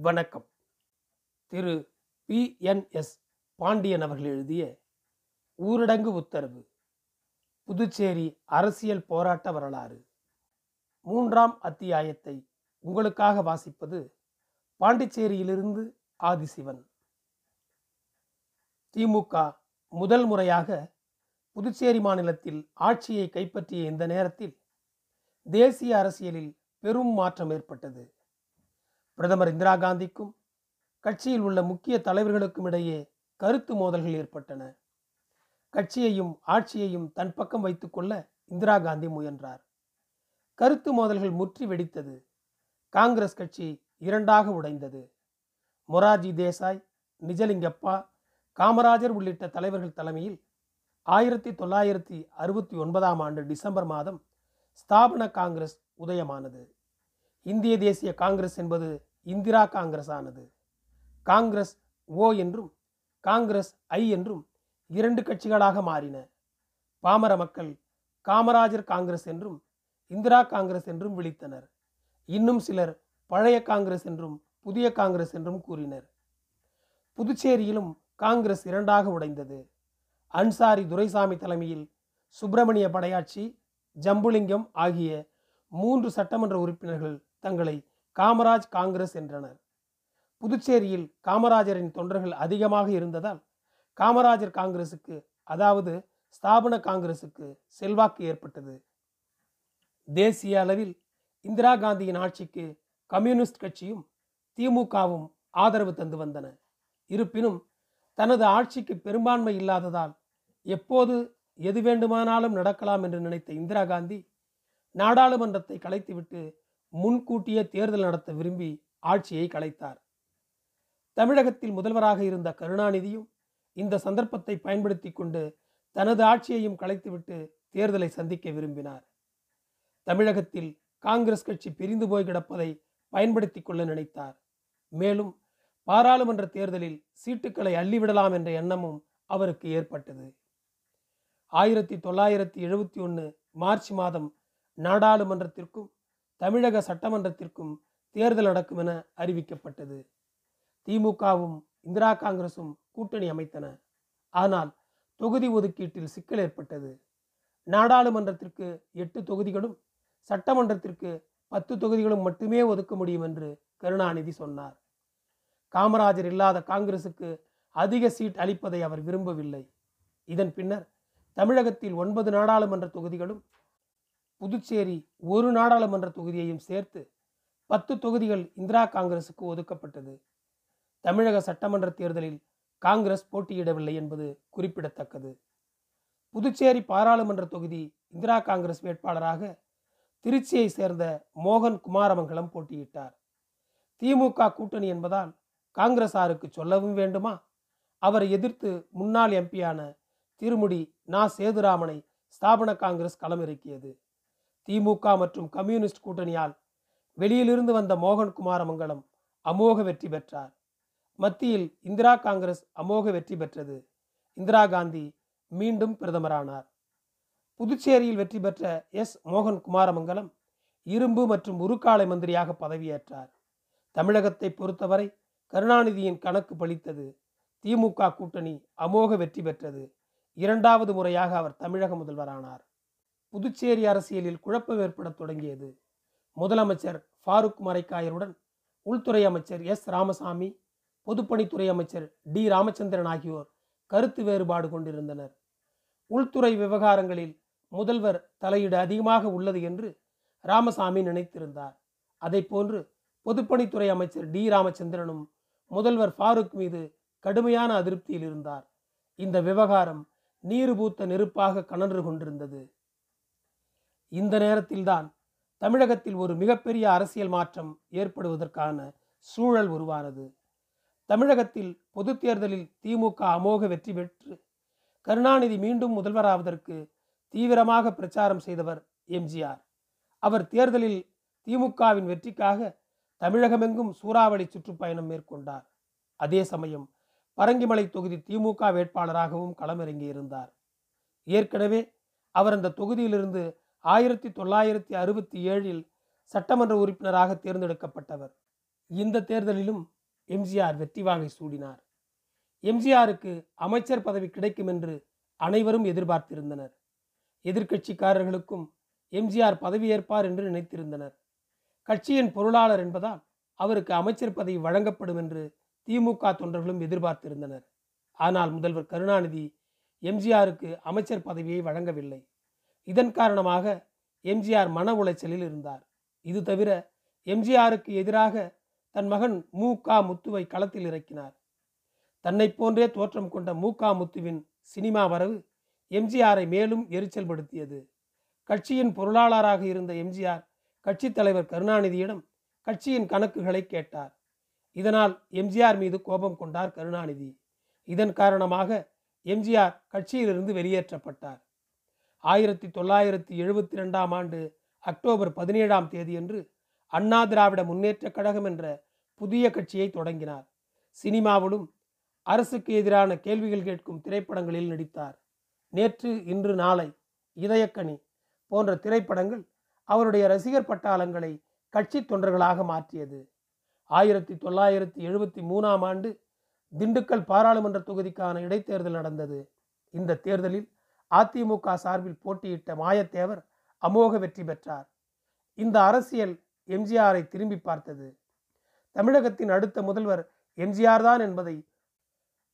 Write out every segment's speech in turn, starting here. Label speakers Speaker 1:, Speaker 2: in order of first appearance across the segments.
Speaker 1: வணக்கம். திரு. P N S Pandian அவர்கள் எழுதிய ஊரடங்கு உத்தரவு. புதுச்சேரி அரசியல் போராட்ட வரலாறு. மூன்றாம் அத்தியாயத்தை உங்களுக்காக வாசிப்பது பாண்டிச்சேரியிலிருந்து ஆதிசிவன். திமுக முதல் முறையாக புதுச்சேரி மாநிலத்தில் ஆட்சியை கைப்பற்றிய இந்த நேரத்தில் தேசிய அரசியலில் பெரும் மாற்றம் ஏற்பட்டது. பிரதமர் இந்திரா காந்திக்கும் கட்சியில் உள்ள முக்கிய தலைவர்களுக்கும் இடையே கருத்து மோதல்கள் ஏற்பட்டன. கட்சியையும் ஆட்சியையும் தன் பக்கம் வைத்துக்கொள்ள இந்திரா காந்தி முயன்றார். கருத்து மோதல்கள் முற்றி வெடித்தது. காங்கிரஸ் கட்சி இரண்டாக உடைந்தது. மொரார்ஜி தேசாய் நிஜலிங்கப்பா காமராஜர் உள்ளிட்ட தலைவர்கள் தலைமையில் ஆயிரத்தி தொள்ளாயிரத்தி அறுபத்தி ஒன்பதாம் ஆண்டு டிசம்பர் மாதம் ஸ்தாபன காங்கிரஸ் உதயமானது. இந்திய தேசிய காங்கிரஸ் என்பது இந்திரா காங்கிரஸ் ஆனது காங்கிரஸ் ஓ என்றும் காங்கிரஸ் ஐ என்றும் இரண்டு கட்சிகளாக மாறின. பாமர மக்கள் காமராஜர் காங்கிரஸ் என்றும் இந்திரா காங்கிரஸ் என்றும் விழித்தனர். இன்னும் சிலர் பழைய காங்கிரஸ் என்றும் புதிய காங்கிரஸ் என்றும் கூறினர். புதுச்சேரியிலும் காங்கிரஸ் இரண்டாக உடைந்தது. அன்சாரி துரைசாமி தலைமையில் சுப்பிரமணிய படையாட்சி ஜம்புலிங்கம் ஆகிய மூன்று சட்டமன்ற உறுப்பினர்கள் தங்களை காமராஜ் காங்கிரஸ் என்றனர். புதுச்சேரியில் காமராஜரின் தொண்டர்கள் அதிகமாக இருந்ததால் காமராஜர் காங்கிரசுக்கு அதாவது ஸ்தாபன காங்கிரசுக்கு செல்வாக்கு ஏற்பட்டது. தேசிய அளவில் இந்திரா காந்தியின் ஆட்சிக்கு கம்யூனிஸ்ட் கட்சியும் திமுகவும் ஆதரவு தந்து வந்தன. இருப்பினும் தனது ஆட்சிக்கு பெரும்பான்மை இல்லாததால் எப்போது எது வேண்டுமானாலும் நடக்கலாம் என்று நினைத்த இந்திரா காந்தி நாடாளுமன்றத்தை கலைத்துவிட்டு முன்கூட்டியே தேர்தல் நடத்த விரும்பி ஆட்சியை கலைத்தார். தமிழகத்தில் முதல்வராக இருந்த கருணாநிதியும் இந்த சந்தர்ப்பத்தை பயன்படுத்தி கொண்டு தனது ஆட்சியையும் கலைத்துவிட்டு தேர்தலை சந்திக்க விரும்பினார். தமிழகத்தில் காங்கிரஸ் கட்சி பிரிந்து போய் கிடப்பதை பயன்படுத்தி கொள்ள நினைத்தார். மேலும் பாராளுமன்ற தேர்தலில் சீட்டுக்களை அள்ளிவிடலாம் என்ற எண்ணமும் அவருக்கு ஏற்பட்டது. ஆயிரத்தி தொள்ளாயிரத்தி எழுபத்தி ஒன்று மார்ச் மாதம் நாடாளுமன்றத்திற்கும் தமிழக சட்டமன்றத்திற்கும் தேர்தல் நடக்கும் என அறிவிக்கப்பட்டது. திமுகவும் இந்திரா காங்கிரசும் கூட்டணி அமைத்தன. ஆனால் தொகுதி ஒதுக்கீட்டில் சிக்கல் ஏற்பட்டது. நாடாளுமன்றத்திற்கு எட்டு தொகுதிகளும் சட்டமன்றத்திற்கு பத்து தொகுதிகளும் மட்டுமே ஒதுக்க முடியும் என்று கருணாநிதி சொன்னார். காமராஜர் இல்லாத காங்கிரசுக்கு அதிக சீட் அளிப்பதை அவர் விரும்பவில்லை. இதன் பின்னர் தமிழகத்தில் ஒன்பது நாடாளுமன்ற தொகுதிகளும் புதுச்சேரி ஒரு நாடாளுமன்ற தொகுதியையும் சேர்த்து பத்து தொகுதிகள் இந்திரா காங்கிரசுக்கு ஒதுக்கப்பட்டது. தமிழக சட்டமன்ற தேர்தலில் காங்கிரஸ் போட்டியிடவில்லை என்பது குறிப்பிடத்தக்கது. புதுச்சேரி பாராளுமன்ற தொகுதி இந்திரா காங்கிரஸ் வேட்பாளராக திருச்சியை சேர்ந்த மோகன் குமாரமங்கலம் போட்டியிட்டார். திமுக கூட்டணி என்பதால் காங்கிரசாருக்கு சொல்லவும் வேண்டுமா? அவரை எதிர்த்து முன்னாள் எம்பியான திருமுடி நா. சேதுராமனை ஸ்தாபன காங்கிரஸ் களமிறக்கியது. திமுக மற்றும் கம்யூனிஸ்ட் கூட்டணியால் வெளியிலிருந்து வந்த மோகன் குமாரமங்கலம் அமோக வெற்றி பெற்றார். மத்தியில் இந்திரா காங்கிரஸ் அமோக வெற்றி பெற்றது. இந்திரா காந்தி மீண்டும் பிரதமரானார். புதுச்சேரியில் வெற்றி பெற்ற எஸ். மோகன் குமாரமங்கலம் இரும்பு மற்றும் உருக்காலை மந்திரியாக பதவியேற்றார். தமிழகத்தை பொறுத்தவரை கருணாநிதியின் கணக்கு பலித்தது திமுக கூட்டணி அமோக வெற்றி பெற்றது. இரண்டாவது முறையாக அவர் தமிழக முதல்வரானார். புதுச்சேரி அரசியலில் குழப்பம் ஏற்படத் தொடங்கியது. முதலமைச்சர் ஃபாரூக் மரைக்காயருடன் உள்துறை அமைச்சர் எஸ். ராமசாமி பொதுப்பணித்துறை அமைச்சர் டி. ராமச்சந்திரன் ஆகியோர் கருத்து வேறுபாடு கொண்டிருந்தனர். உள்துறை விவகாரங்களில் முதல்வர் தலையீடு அதிகமாக உள்ளது என்று ராமசாமி நினைத்திருந்தார். அதை போன்று பொதுப்பணித்துறை அமைச்சர் டி. ராமச்சந்திரனும் முதல்வர் ஃபாரூக் மீது கடுமையான அதிருப்தியில் இருந்தார். இந்த விவகாரம் நீருபூத்த நெருப்பாக கனன்று கொண்டிருந்தது. இந்த நேரத்தில்தான் தமிழகத்தில் ஒரு மிகப்பெரிய அரசியல் மாற்றம் ஏற்படுவதற்கான சூழல் உருவானது. தமிழகத்தில் பொது தேர்தலில் திமுக அமோக வெற்றி பெற்று கருணாநிதி மீண்டும் முதல்வராவதற்கு தீவிரமாக பிரச்சாரம் செய்தவர் எம்ஜிஆர் அவர் தேர்தலில் திமுகவின் வெற்றிக்காக தமிழகமெங்கும் சூறாவளி சுற்றுப்பயணம் மேற்கொண்டார். அதே சமயம் பரங்கிமலை தொகுதி திமுக வேட்பாளராகவும் களமிறங்கியிருந்தார். ஏற்கனவே அவர் அந்த தொகுதியிலிருந்து ஆயிரத்தி தொள்ளாயிரத்தி அறுபத்தி ஏழில் சட்டமன்ற உறுப்பினராக தேர்ந்தெடுக்கப்பட்டவர். இந்த தேர்தலிலும் எம்ஜிஆர் வெற்றி வாகை சூடினார். எம்ஜிஆருக்கு அமைச்சர் பதவி கிடைக்கும் என்று அனைவரும் எதிர்பார்த்திருந்தனர். எதிர்க்கட்சிக்காரர்களுக்கும் எம்ஜிஆர் பதவியேற்பார் என்று நினைத்திருந்தனர். கட்சியின் பொருளாளர் என்பதால் அவருக்கு அமைச்சர் பதவி வழங்கப்படும் என்று திமுக தொண்டர்களும் எதிர்பார்த்திருந்தனர். ஆனால் முதல்வர் கருணாநிதி எம்ஜிஆருக்கு அமைச்சர் பதவியை வழங்கவில்லை. இதன் காரணமாக எம்ஜிஆர் மன உளைச்சலில் இருந்தார். இது தவிர எம்ஜிஆருக்கு எதிராக தன் மகன் மு. க. முத்துவை களத்தில் இறக்கினார். தன்னை போன்றே தோற்றம் கொண்ட மு. க. முத்துவின் சினிமா வரவு எம்ஜிஆரை மேலும் எரிச்சல் படுத்தியது கட்சியின் பொருளாளராக இருந்த எம்ஜிஆர் கட்சித் தலைவர் கருணாநிதியிடம் கட்சியின் கணக்குகளை கேட்டார். இதனால் எம்ஜிஆர் மீது கோபம் கொண்டார் கருணாநிதி. இதன் காரணமாக எம்ஜிஆர் கட்சியிலிருந்து வெளியேற்றப்பட்டார். ஆயிரத்தி தொள்ளாயிரத்தி எழுபத்தி ரெண்டாம் ஆண்டு அக்டோபர் பதினேழாம் தேதியன்று அண்ணா திராவிட முன்னேற்றக் கழகம் என்ற புதிய கட்சியை தொடங்கினார். சினிமாவிலும் அரசுக்கு எதிரான கேள்விகள் கேட்கும் திரைப்படங்களில் நடித்தார். நேற்று இன்று நாளை இதயக்கனி போன்ற திரைப்படங்கள் அவருடைய ரசிகர் பட்டாளங்களை கட்சி தொண்டர்களாக மாற்றியது. ஆயிரத்தி தொள்ளாயிரத்தி எழுபத்தி மூணாம் ஆண்டு திண்டுக்கல் பாராளுமன்ற தொகுதிக்கான இடைத்தேர்தல் நடந்தது. இந்த தேர்தலில் அதிமுக சார்பில் போட்டியிட்ட மாயத்தேவர் அமோக வெற்றி பெற்றார். இந்த அரசியல் எம்ஜிஆரை திரும்பி பார்த்தது. தமிழகத்தின் அடுத்த முதல்வர் எம்ஜிஆர் தான் என்பதை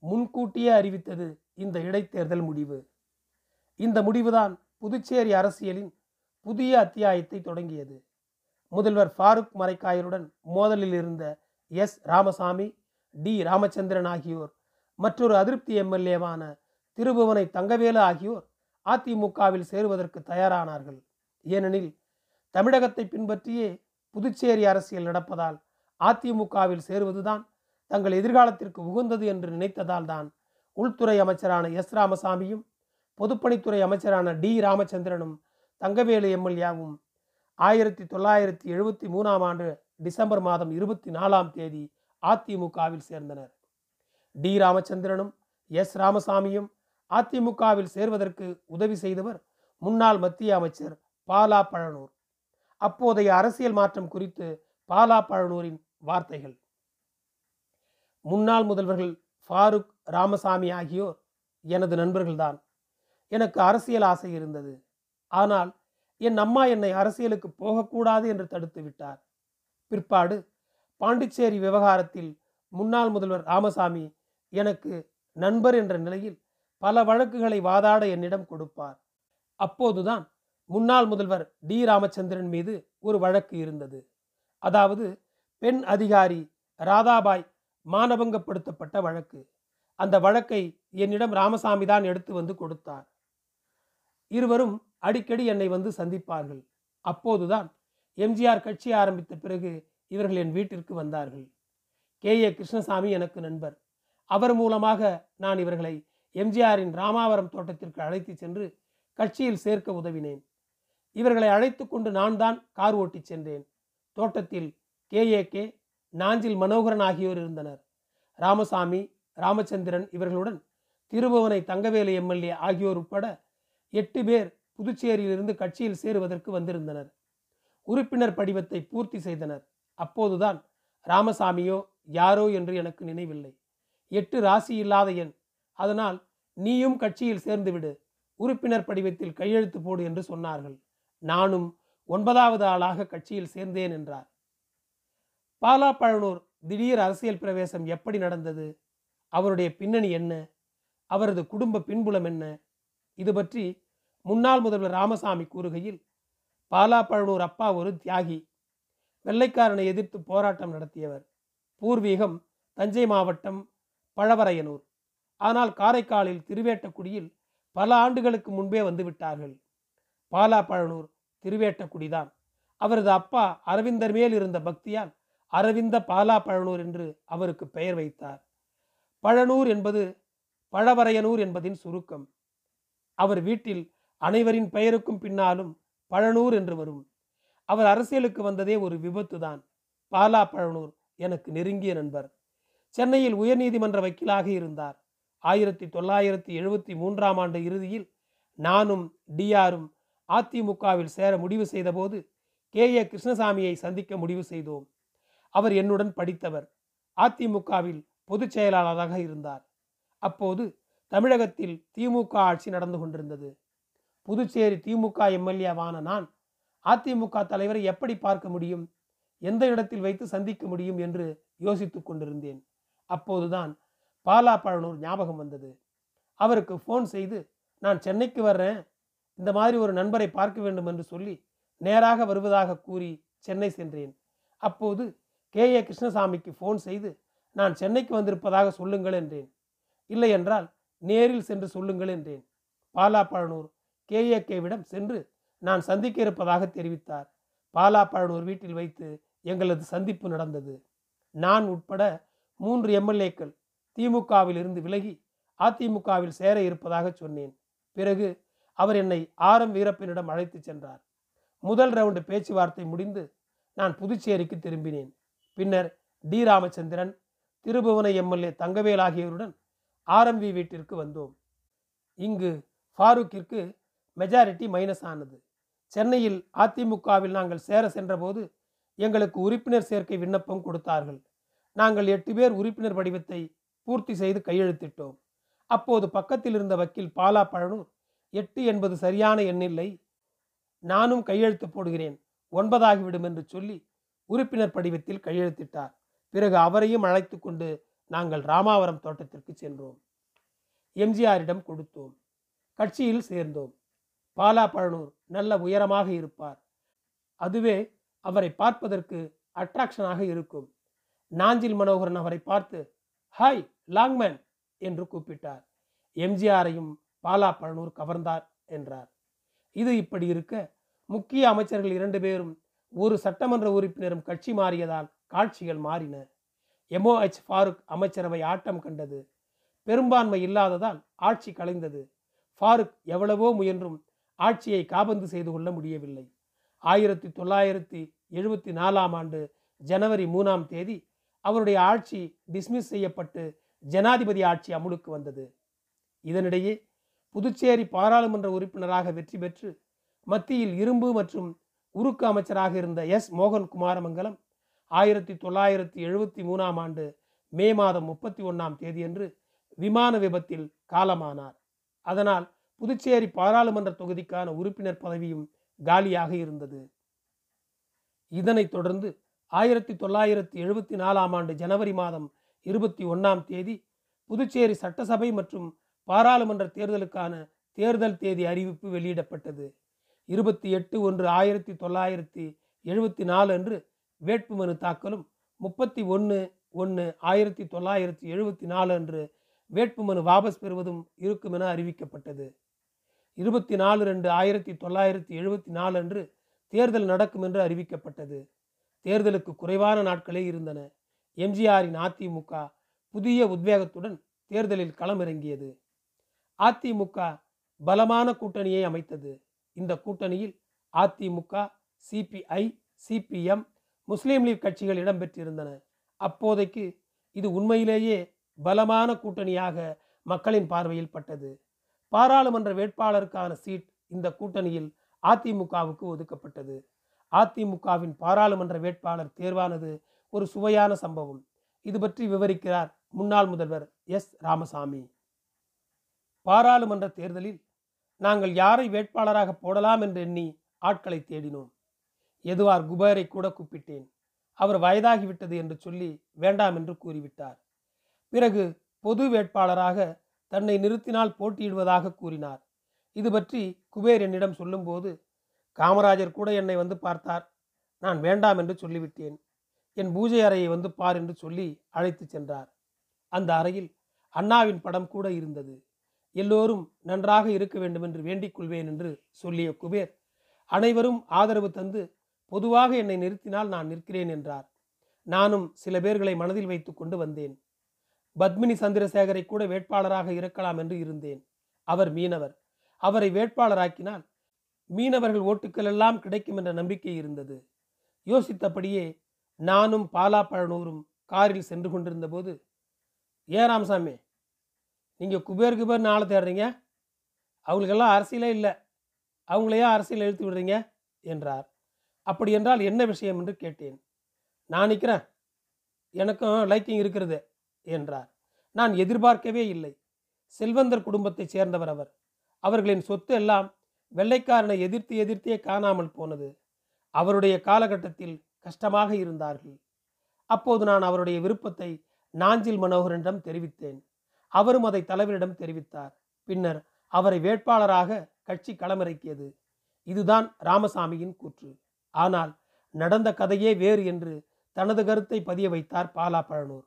Speaker 1: முன்கூட்டியே அறிவித்தது இந்த இடைத்தேர்தல் முடிவு. இந்த முடிவுதான் புதுச்சேரி அரசியலின் புதிய அத்தியாயத்தை தொடங்கியது. முதல்வர் ஃபாரூக் மரைக்காயருடன் மோதலில் இருந்த எஸ். ராமசாமி டி. ராமச்சந்திரன் ஆகியோர் மற்றொரு அதிருப்தி எம்எல்ஏவான திருபுவனை தங்கவேலு ஆகியோர் அதிமுகவில் சேருவதற்கு தயாரானார்கள். ஏனெனில் தமிழகத்தை பின்பற்றியே புதுச்சேரி அரசியல் நடப்பதால் அதிமுகவில் சேருவதுதான் தங்கள் எதிர்காலத்திற்கு உகந்தது என்று நினைத்ததால் தான் உள்துறை அமைச்சரான எஸ் ராமசாமியும் பொதுப்பணித்துறை அமைச்சரான டி ராமச்சந்திரனும் தங்கவேலு எம்எல்ஏவும் ஆயிரத்தி தொள்ளாயிரத்தி எழுபத்தி மூணாம் ஆண்டு டிசம்பர் மாதம் இருபத்தி நாலாம் தேதி அதிமுகவில் சேர்ந்தனர். டி ராமச்சந்திரனும் எஸ் ராமசாமியும் அதிமுகவில் சேர்வதற்கு உதவி செய்தவர் முன்னாள் மத்திய அமைச்சர் பாலா பழனூர். அப்போதைய அரசியல் மாற்றம் குறித்து பாலா பழனூரின் வார்த்தைகள். முன்னாள் முதல்வர்கள் ஃபாரூக் ராமசாமி ஆகியோர் எனது நண்பர்கள்தான். எனக்கு அரசியல் ஆசை இருந்தது. ஆனால் என் அம்மா என்னை அரசியலுக்கு போகக்கூடாது என்று தடுத்து விட்டார். பிற்பாடு பாண்டிச்சேரி விவகாரத்தில் முன்னாள் முதல்வர் ராமசாமி எனக்கு நண்பர் என்ற நிலையில் பல வழக்குகளை வாதாட என்னிடம் கொடுப்பார். அப்போதுதான் முன்னாள் முதல்வர் டி. ராமச்சந்திரன் மீது ஒரு வழக்கு இருந்தது. அதாவது பெண் அதிகாரி ராதாபாய் மானபங்கப்படுத்தப்பட்ட வழக்கு. அந்த வழக்கை என்னிடம் ராமசாமி தான் எடுத்து வந்து கொடுத்தார். இருவரும் அடிக்கடி என்னை வந்து சந்திப்பார்கள். அப்போதுதான் எம்ஜிஆர் கட்சி ஆரம்பித்த பிறகு இவர்கள் என் வீட்டிற்கு வந்தார்கள். கே. ஏ. கிருஷ்ணசாமி எனக்கு நண்பர். அவர் மூலமாக நான் இவர்களை எம்ஜிஆரின் ராமாவரம் தோட்டத்திற்கு அழைத்து சென்று கட்சியில் சேர்க்க உதவினேன். இவர்களை அழைத்து கொண்டு நான் தான் கார் ஓட்டிச் சென்றேன். தோட்டத்தில் கேஏகே கே. நாஞ்சில் மனோகரன் ஆகியோர் இருந்தனர். ராமசாமி ராமச்சந்திரன் இவர்களுடன் திருபுவனை தங்கவேலு எம்எல்ஏ ஆகியோர் உட்பட எட்டு பேர் புதுச்சேரியிலிருந்து கட்சியில் சேருவதற்கு வந்திருந்தனர். உறுப்பினர் படிவத்தை பூர்த்தி செய்தனர். அப்போதுதான் ராமசாமியோ யாரோ என்று எனக்கு நினைவில்லை. எட்டு ராசி இல்லாத எண் அதனால் நீயும் கட்சியில் சேர்ந்துவிடு உறுப்பினர் படிவத்தில் கையெழுத்து போடு என்று சொன்னார்கள். நானும் ஒன்பதாவது ஆளாக கட்சியில் சேர்ந்தேன் என்றார். பாலா பழனூர் திடீர் அரசியல் பிரவேசம் எப்படி நடந்தது? அவருடைய பின்னணி என்ன? அவரது குடும்ப பின்புலம் என்ன? இது பற்றி முன்னாள் முதல்வர் ராமசாமி கூறுகையில் பாலா பழனூர் அப்பா ஒரு தியாகி வெள்ளைக்காரனை எதிர்த்து போராட்டம் நடத்தியவர். பூர்வீகம் தஞ்சை மாவட்டம் பழவரையனூர். ஆனால் காரைக்காலில் திருவேட்டக்குடியில் பல ஆண்டுகளுக்கு முன்பே வந்துவிட்டார்கள். பாலா பழனூர் திருவேட்டக்குடிதான். அவரது அப்பா அரவிந்தர் மேல் இருந்த பக்தியால் அரவிந்த பாலா பழனூர் என்று அவருக்கு பெயர் வைத்தார். பழனூர் என்பது பழவரையனூர் என்பதின் சுருக்கம். அவர் வீட்டில் அனைவரின் பெயருக்கும் பின்னாலும் பழனூர் என்று வரும். அவர் அரசியலுக்கு வந்ததே ஒரு விபத்து தான் பாலா பழனூர் எனக்கு நெருங்கிய நண்பர். சென்னையில் உயர்நீதிமன்ற வக்கீலாக இருந்தார். ஆயிரத்தி தொள்ளாயிரத்தி எழுபத்தி மூன்றாம் ஆண்டு இறுதியில் நானும் டிஆரும் அதிமுகவில் சேர முடிவு செய்தபோது கே ஏ கிருஷ்ணசாமியை சந்திக்க முடிவு செய்தோம். அவர் என்னுடன் படித்தவர். அதிமுகவில் பொதுச் செயலாளராக இருந்தார். அப்போது தமிழகத்தில் திமுக ஆட்சி நடந்து கொண்டிருந்தது. புதுச்சேரி திமுக எம்எல்ஏவான நான் அதிமுக தலைவரை எப்படி பார்க்க முடியும்? எந்த இடத்தில் வைத்து சந்திக்க முடியும் என்று யோசித்துக் கொண்டிருந்தேன். அப்போதுதான் பாலா பழனூர் ஞாபகம் வந்தது. அவருக்கு ஃபோன் செய்து நான் சென்னைக்கு வர்றேன். இந்த மாதிரி ஒரு நண்பரை பார்க்க வேண்டும் என்று சொல்லி நேராக வருவதாக கூறி சென்னை சென்றேன். அப்போது கே. ஏ. கிருஷ்ணசாமிக்கு ஃபோன் செய்து நான் சென்னைக்கு வந்திருப்பதாக சொல்லுங்கள் என்றேன். இல்லை என்றால் நேரில் சென்று சொல்லுங்கள் என்றேன். பாலா பழனூர் கே. ஏ. கேவிடம் சென்று நான் சந்திக்க இருப்பதாக தெரிவித்தார். பாலா பழனூர் வீட்டில் வைத்து எங்களது சந்திப்பு நடந்தது. நான் உட்பட மூன்று எம்எல்ஏக்கள் திமுகவில் இருந்து விலகி அதிமுகவில் சேர இருப்பதாக சொன்னேன். பிறகு அவர் என்னை ஆரம் வீரப்பனிடம் அழைத்து சென்றார். முதல் ரவுண்டு பேச்சுவார்த்தை முடிந்து நான் புதுச்சேரிக்கு திரும்பினேன். பின்னர் டி. ராமச்சந்திரன் திருபுவன எம்எல்ஏ தங்கவேல் ஆகியோருடன் ஆர்எம்பி வீட்டிற்கு வந்தோம். இங்கு ஃபாரூக்கிற்கு மெஜாரிட்டி மைனஸ் ஆனது. சென்னையில் அதிமுகவில் நாங்கள் சேர சென்றபோது எங்களுக்கு உறுப்பினர் சேர்க்கை விண்ணப்பம் கொடுத்தார்கள். நாங்கள் எட்டு பேர் உறுப்பினர் படிவத்தை பூர்த்தி செய்து கையெழுத்திட்டோம். அப்போது பக்கத்தில் இருந்த வக்கீல் பாலா பழனூர் எட்டு என்பது சரியான எண்ணில்லை. நானும் கையெழுத்து போடுகிறேன். ஒன்பதாகிவிடும் என்று சொல்லி உறுப்பினர் படிவத்தில் கையெழுத்திட்டார். பிறகு அவரையும் அழைத்து கொண்டு நாங்கள் ராமாவரம் தோட்டத்திற்கு சென்றோம். எம்ஜிஆரிடம் கொடுத்தோம். கட்சியில் சேர்ந்தோம். பாலா பழனூர் நல்ல உயரமாக இருப்பார். அதுவே அவரை பார்ப்பதற்கு அட்ராக்ஷனாக இருக்கும். நாஞ்சில் மனோகரன் அவரை பார்த்து ஹாய் லாங்மேன் என்று கூப்பிட்டார். எம்ஜிஆரையும் பாலா பழனூர் கவர்ந்தார் என்றார். இது இப்படி இருக்க முக்கிய அமைச்சர்கள் இரண்டு பேரும் ஒரு சட்டமன்ற உறுப்பினரும் கட்சி மாறியதால் காட்சிகள் மாறின. எம்ஓஹெச் ஃபாரூக் அமைச்சரவை ஆட்டம் கண்டது. பெரும்பான்மை இல்லாததால் ஆட்சி கலைந்தது. ஃபாரூக் எவ்வளவோ முயன்றும் ஆட்சியை காபந்து செய்து கொள்ள முடியவில்லை. ஆயிரத்தி தொள்ளாயிரத்தி எழுபத்தி நாலாம் ஆண்டு ஜனவரி மூணாம் தேதி அவருடைய ஆட்சி டிஸ்மிஸ் செய்யப்பட்டு ஜனாதிபதி ஆட்சி அமுலுக்கு வந்தது. இதனிடையே புதுச்சேரி பாராளுமன்ற உறுப்பினராக வெற்றி பெற்று மத்தியில் இரும்பு மற்றும் உருக்கு அமைச்சராக இருந்த எஸ். மோகன் குமாரமங்கலம் ஆயிரத்தி தொள்ளாயிரத்தி எழுபத்தி மூணாம் ஆண்டு மே மாதம் முப்பத்தி ஒன்றாம் தேதியன்று விமான விபத்தில் காலமானார். அதனால் புதுச்சேரி பாராளுமன்ற தொகுதிக்கான உறுப்பினர் பதவியும் காலியாக இருந்தது. இதனைத் தொடர்ந்து ஆயிரத்தி தொள்ளாயிரத்தி எழுபத்தி நாலாம் ஆண்டு ஜனவரி மாதம் இருபத்தி ஒன்றாம் தேதி புதுச்சேரி சட்டசபை மற்றும் பாராளுமன்ற தேர்தலுக்கான தேர்தல் தேதி அறிவிப்பு வெளியிடப்பட்டது. இருபத்தி எட்டு ஒன்று ஆயிரத்தி தொள்ளாயிரத்தி எழுபத்தி நாலு அன்று வேட்புமனு தாக்கலும் முப்பத்தி ஒன்று ஒன்று ஆயிரத்தி தொள்ளாயிரத்தி எழுபத்தி நாலு அன்று வேட்புமனு வாபஸ் பெறுவதும் இருக்கும் என அறிவிக்கப்பட்டது. இருபத்தி நாலு ரெண்டு ஆயிரத்தி தொள்ளாயிரத்தி எழுபத்தி நாலு அன்று தேர்தல் நடக்கும் என்று அறிவிக்கப்பட்டது. தேர்தலுக்கு குறைவான நாட்களே இருந்தன. எம்ஜிஆரின் அதிமுக புதிய உத்வேகத்துடன் தேர்தலில் களமிறங்கியது. அதிமுக பலமான கூட்டணியை அமைத்தது. இந்த கூட்டணியில் அதிமுக சிபிஐ சிபிஎம் முஸ்லீம் லீக் கட்சிகள் இடம்பெற்றிருந்தன அப்போதைக்கு இது உண்மையிலேயே பலமான கூட்டணியாக மக்களின் பார்வையில் பட்டது. பாராளுமன்ற வேட்பாளருக்கான சீட் இந்த கூட்டணியில் அதிமுகவுக்கு ஒதுக்கப்பட்டது. அதிமுகவின் பாராளுமன்ற வேட்பாளர் தேர்வானது ஒரு சுவையான சம்பவம். இது பற்றி விவரிக்கிறார் முன்னாள் முதல்வர் எஸ். ராமசாமி. பாராளுமன்ற தேர்தலில் நாங்கள் யாரை வேட்பாளராக போடலாம் என்று எண்ணி ஆட்களை தேடினோம். எதுவார் குபேரை கூட கூப்பிட்டேன். அவர் வயதாகிவிட்டது என்று சொல்லி வேண்டாம் என்று கூறிவிட்டார். பிறகு பொது வேட்பாளராக தன்னை நிறுத்தினால் போட்டியிடுவதாக கூறினார். இது பற்றி குபேர் என்னிடம் சொல்லும்போது காமராஜர் கூட என்னை வந்து பார்த்தார். நான் வேண்டாம் என்று சொல்லிவிட்டேன். என் பூஜை அறையை வந்து பார் என்று சொல்லி அழைத்து சென்றார். அந்த அறையில் அண்ணாவின் படம் கூட இருந்தது. எல்லோரும் நன்றாக இருக்க வேண்டும் என்று வேண்டிக் கொள்வேன் என்று சொல்லிய குபேர் அனைவரும் ஆதரவு தந்து பொதுவாக என்னை நிறுத்தினால் நான் நிற்கிறேன் என்றார். நானும் சில பேர்களை மனதில் வைத்துக் கொண்டு வந்தேன். பத்மினி சந்திரசேகரை கூட வேட்பாளராக இருக்கலாம் என்று இருந்தேன். அவர் மீனவர். அவரை வேட்பாளராக்கினால் மீனவர்கள் ஓட்டுக்கள் எல்லாம் கிடைக்கும் என்ற நம்பிக்கை இருந்தது. யோசித்தபடியே நானும் பாலா பழனூரும் காரில் சென்று கொண்டிருந்த போது ஏன் ராமசாமி நீங்கள் குபேர் குபேர்னு ஆளை தேடுறீங்க? அவங்களுக்கெல்லாம் அரசியலே இல்லை. அவங்களையே அரசியல் இழுத்து விடுறீங்க? என்றார். அப்படி என்றால் என்ன விஷயம்? என்று கேட்டேன். நான் நிற்கிறேன். எனக்கும் லைக்கிங் இருக்கிறது என்றார். நான் எதிர்பார்க்கவே இல்லை. செல்வந்தர் குடும்பத்தைச் சேர்ந்தவர் அவர். அவர்களின் சொத்து எல்லாம் வெள்ளைக்காரனை எதிர்த்து எதிர்த்தே காணாமல் போனது அவருடைய காலகட்டத்தில் கஷ்டமாக இருந்தார்கள். அப்போது நான் அவருடைய விருப்பத்தை நாஞ்சில் மனோகரனிடம் தெரிவித்தேன். அவரும் அதை தலைவரிடம் தெரிவித்தார். பின்னர் அவரை வேட்பாளராக கட்சி களமிறக்கியது. இதுதான் ராமசாமியின் கூற்று. ஆனால் நடந்த கதையே வேறு என்று தனது கருத்தை பதிய வைத்தார் பாலா பழனூர்.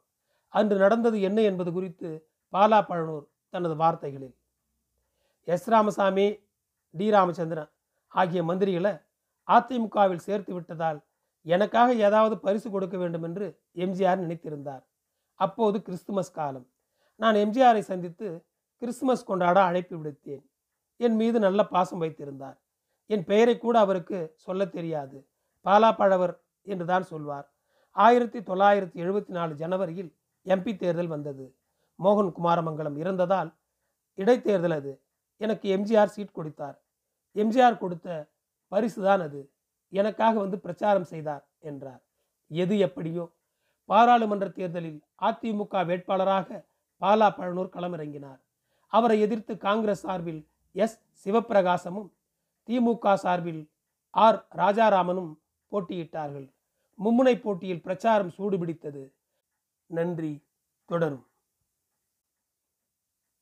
Speaker 1: அன்று நடந்தது என்ன என்பது குறித்து பாலா பழனூர் தனது வார்த்தைகளில். எஸ். ராமசாமி டி. ராமச்சந்திரன் ஆகிய மந்திரிகளை அதிமுகவில் சேர்த்து விட்டதால் எனக்காக ஏதாவது பரிசு கொடுக்க வேண்டும் என்று எம்ஜிஆர் நினைத்திருந்தார். அப்போது கிறிஸ்துமஸ் காலம். நான் எம்ஜிஆரை சந்தித்து கிறிஸ்துமஸ் கொண்டாட அழைப்பு விடுத்தேன். என் மீது நல்ல பாசம் வைத்திருந்தார். என் பெயரை கூட அவருக்கு சொல்ல தெரியாது. பாலா பழவர் என்று தான் சொல்வார். ஆயிரத்தி தொள்ளாயிரத்தி எழுபத்தி நாலு ஜனவரியில் எம்பி தேர்தல் வந்தது. மோகன் குமாரமங்கலம் இறந்ததால் இடைத்தேர்தல் அது. எனக்கு எம்ஜிஆர் சீட் கொடுத்தார். எம்ஜிஆர் கொடுத்த பரிசு தான் அது. எனக்காக வந்து பிரச்சாரம் செய்தார் என்றார். எது எப்படியோ? பாராளுமன்ற தேர்தலில் அதிமுக வேட்பாளராக பாலா பழனூர் களமிறங்கினார். அவரை எதிர்த்து காங்கிரஸ் சார்பில் எஸ். சிவப்பிரகாசமும் திமுக சார்பில் ஆர். ராஜாராமனும் போட்டியிட்டார்கள். மும்முனை போட்டியில் பிரச்சாரம் சூடுபிடித்தது. நன்றி. தொடரும்.